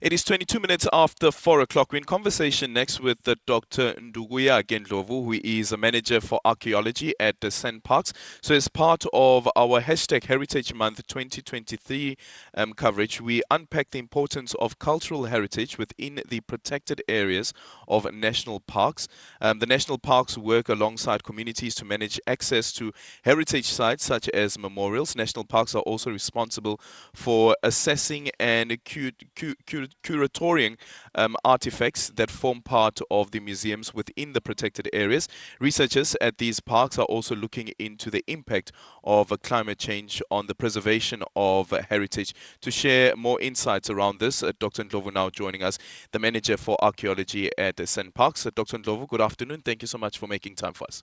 It is 22 minutes after 4 o'clock. We're in conversation next with the Dr. Ndukuyakhe Ndlovu, who is a manager for archaeology at the SANParks. So, as part of our hashtag Heritage Month 2023 um, coverage, we unpack the importance of cultural heritage within the protected areas of national parks. Um, the national parks work alongside communities to manage access to heritage sites such as memorials. National parks are also responsible for assessing and cu- cu- cu- curatorial um, artifacts that form part of the museums within the protected areas. Researchers at these parks are also looking into the impact of climate change on the preservation of heritage. To share more insights around this, uh, Dr. Ndlovu now joining us, the manager for archaeology at uh, SANParks. Uh, Dr. Ndlovu, good afternoon. Thank you so much for making time for us.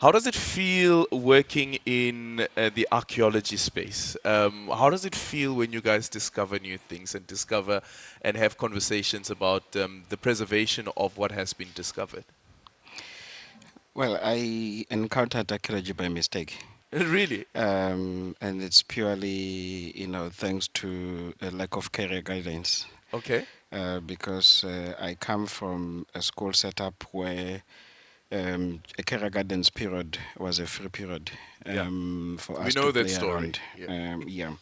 How does it feel working in uh, the archaeology space? Um, how does it feel when you guys discover new things and discover and have conversations about um, the preservation of what has been discovered? Well, I encountered archaeology by mistake. really? Um, and it's purely, you know, thanks to a lack of career guidance. Okay. Uh, because uh, I come from a school setup where um, a kindergarten's period was a free period um, yeah. for us. we know to that play story. around. Yeah. Um, yeah.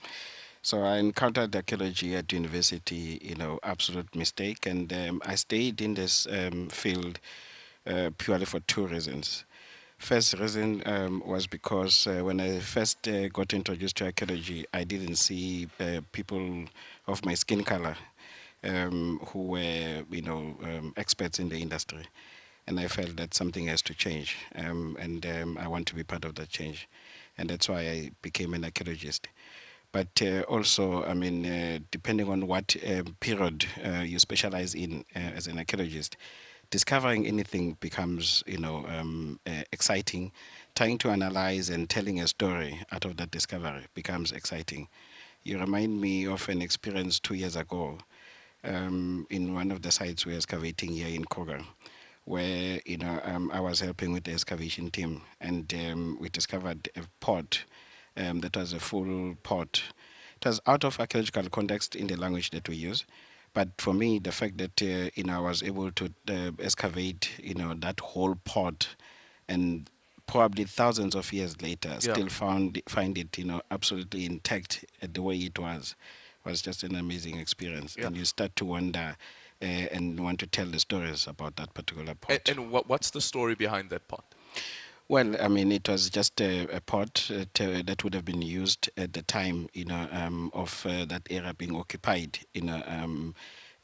So I encountered archaeology at university, you know, absolute mistake, and um, I stayed in this um, field uh, purely for two reasons. First reason um, was because uh, when I first uh, got introduced to archaeology, I didn't see uh, people of my skin color um, who were, you know, um, experts in the industry and I felt that something has to change, um, and um, I want to be part of that change, and that's why I became an archaeologist. But uh, also, I mean, uh, depending on what uh, period you specialize in as an archaeologist, discovering anything becomes, you know, um, exciting. Trying to analyze and telling a story out of that discovery becomes exciting. You remind me of an experience two years ago um, in one of the sites we're excavating here in Kruger where you know um, I was helping with the excavation team, and um, we discovered a pot um, that was a full pot. It was out of archaeological context in the language that we use, but for me, the fact that uh, you know I was able to uh, excavate you know that whole pot, and probably thousands of years later, yeah. still found find it you know absolutely intact the way it was, was just an amazing experience, yeah. and you start to wonder and want to tell the stories about that particular pot. And, and what, what's the story behind that pot? Well, I mean, it was just a, a pot uh, to, that would have been used at the time, you know, um, of uh, that era being occupied, you know, um,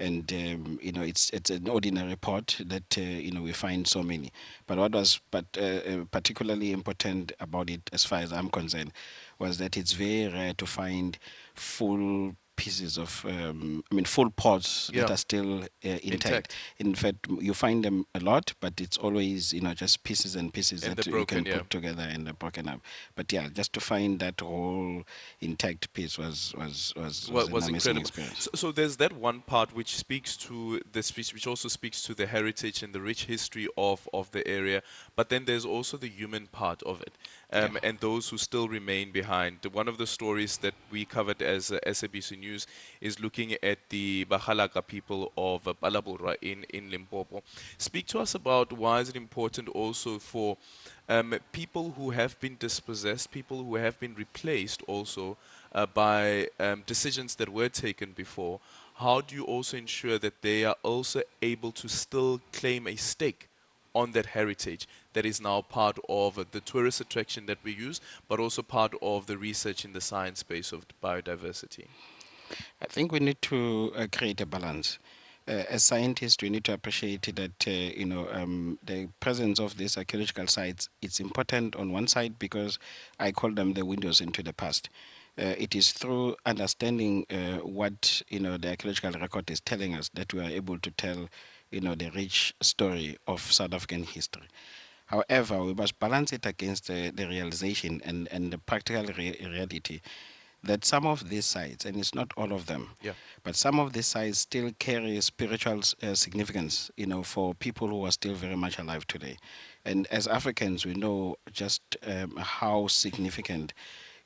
and um, you know, it's it's an ordinary pot that uh, you know we find so many. But what was but uh, particularly important about it, as far as I'm concerned, was that it's very rare to find full pieces of, um, I mean, full pods yeah. that are still uh, intact. Intact. In fact, you find them a lot, but it's always, you know, just pieces and pieces And that they're you can yeah. put together and they're broken up. But yeah, just to find that whole intact piece was was was, Well, was, was an amazing incredible. experience. So, so there's that one part which speaks to the speech, which also speaks to the heritage and the rich history of, of the area. But then there's also the human part of it, um, and those who still remain behind. One of the stories that we covered as uh, SABC News is looking at the Bahalaga people of Phalaborwa in in Limpopo. Speak to us about why is it important also for um, people who have been dispossessed, people who have been replaced also uh, by um, decisions that were taken before. How do you also ensure that they are also able to still claim a stake on that heritage that is now part of the tourist attraction that we use, but also part of the research in the science space of biodiversity? I think we need to uh, create a balance. Uh, as scientists, we need to appreciate that uh, you know um, the presence of these archaeological sites. It's important on one side because I call them the windows into the past. Uh, it is through understanding uh, what you know the archaeological record is telling us that we are able to tell you know the rich story of South African history. However, we must balance it against the, realization and, and the practical re- reality that some of these sites, and it's not all of them, Yeah. but some of these sites still carry spiritual uh, significance, you know, for people who are still very much alive today. And as Africans, we know just um, how significant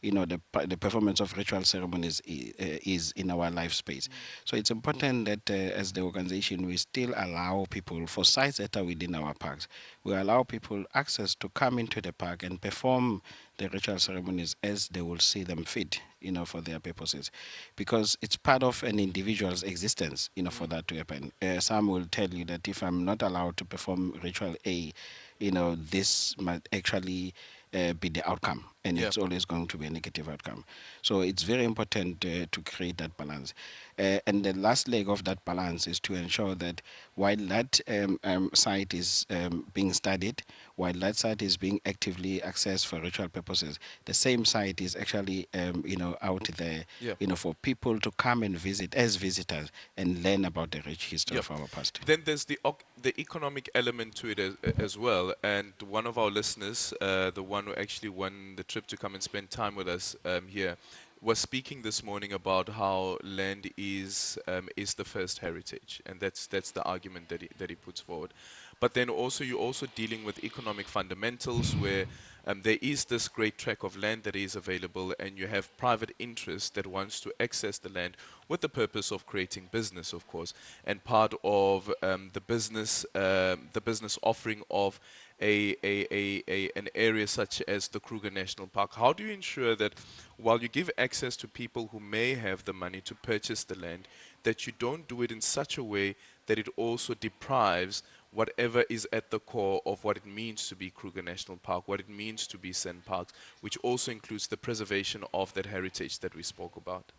you know the the performance of ritual ceremonies uh, is in our life space. So it's important that uh, as the organization we still allow people for sites that are within our parks, we allow people access to come into the park and perform the ritual ceremonies as they will see them fit, you know, for their purposes, because it's part of an individual's existence, you know, for that to happen. Uh, some will tell you that if I'm not allowed to perform ritual A, you know, this might actually uh, be the outcome, and Yeah. it's always going to be a negative outcome. So it's very important uh, to create that balance. Uh, and the last leg of that balance is to ensure that while that um, um, site is um, being studied, while that site is being actively accessed for ritual purposes, the same site is actually, um, you know, out there, Yeah. you know, for people to come and visit as visitors and learn about the rich history Yeah. of our past. Then there's the the economic element to it as, as well. And one of our listeners, uh, the one who actually won the trip to come and spend time with us um, here, was speaking this morning about how land is um, is the first heritage, and that's that's the argument that he, that he puts forward. But then also you're also dealing with economic fundamentals where um, there is this great tract of land that is available, and you have private interest that wants to access the land with the purpose of creating business, of course, and part of um, the business um, the business offering of a, a, a, a an area such as the Kruger National Park. How do you ensure that while you give access to people who may have the money to purchase the land, that you don't do it in such a way that it also deprives whatever is at the core of what it means to be Kruger National Park, what it means to be SANParks, which also includes the preservation of that heritage that we spoke about.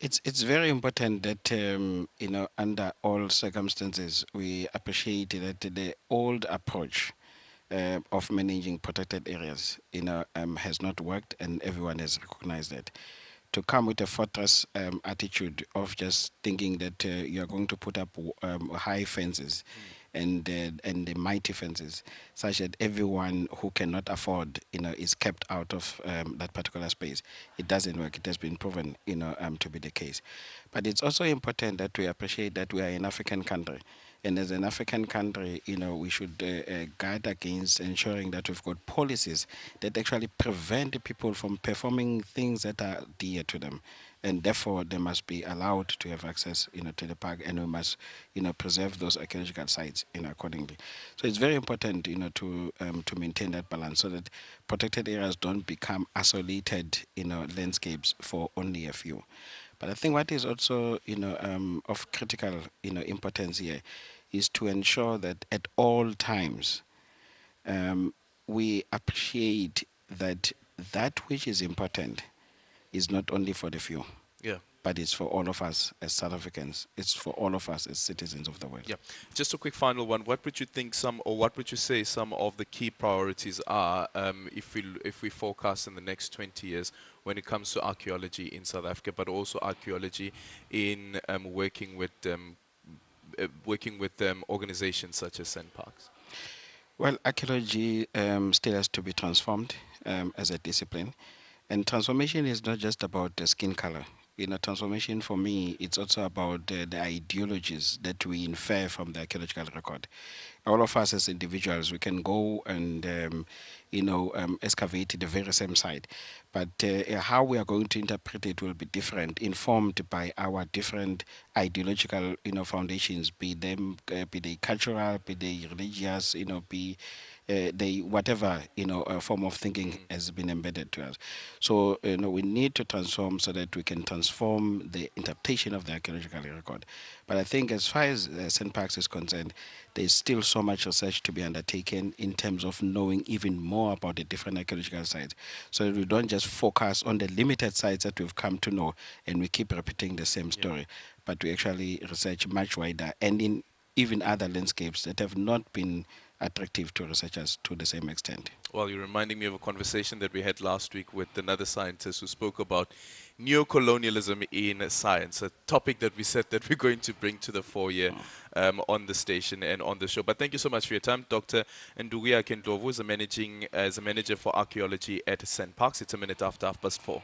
It's it's very important that um, you know under all circumstances we appreciate that the old approach uh, of managing protected areas you know um, has not worked and everyone has recognized that. To come with a fortress um, attitude of just thinking that uh, you are going to put up um, high fences and uh, and the mighty fences, such that everyone who cannot afford, you know, is kept out of um, that particular space. It doesn't work. It has been proven, you know, um, to be the case. But it's also important that we appreciate that we are an African country, and as an African country, you know, we should uh, uh, guard against ensuring that we've got policies that actually prevent people from performing things that are dear to them. And therefore they must be allowed to have access you know to the park and we must you know preserve those archaeological sites you know accordingly. So it's very important you know to um, to maintain that balance so that protected areas don't become isolated you know landscapes for only a few but i think what is also you know um, of critical you know importance here is to ensure that at all times um, we appreciate that that which is important is not only for the few, Yeah. But it's for all of us as South Africans. It's for all of us as citizens of the world. Yeah. Just a quick final one. What would you think some, or what would you say some of the key priorities are um, if we if we forecast in the next 20 years when it comes to archaeology in South Africa, but also archaeology in um, working with um, uh, working with um, organizations such as SANParks? Well, archaeology um, still has to be transformed um, as a discipline. And transformation is not just about the skin color. You a transformation for me, it's also about uh, the ideologies that we infer from the archaeological record. All of us as individuals, we can go and, um, you know, um, excavate the very same site. But uh, how we are going to interpret it will be different, informed by our different ideological, you know, foundations, be them, uh, be they cultural, be they religious, you know, be uh, they whatever you know uh, form of thinking has been embedded to us. So you know we need to transform so that we can transform the interpretation of the archaeological record. But I think as far as uh, SANParks is concerned, there's still so much research to be undertaken in terms of knowing even more about the different archaeological sites, so that we don't just focus on the limited sites that we've come to know and we keep repeating the same story, but we actually research much wider and in even other landscapes that have not been attractive to researchers to the same extent. Well, you're reminding me of a conversation that we had last week with another scientist who spoke about neocolonialism in science, a topic that we said that we're going to bring to the foyer um, on the station and on the show. But thank you so much for your time, Dr. Ndukuyakhe Ndlovu is a managing as a manager for archaeology at SANParks. It's a minute after half past four.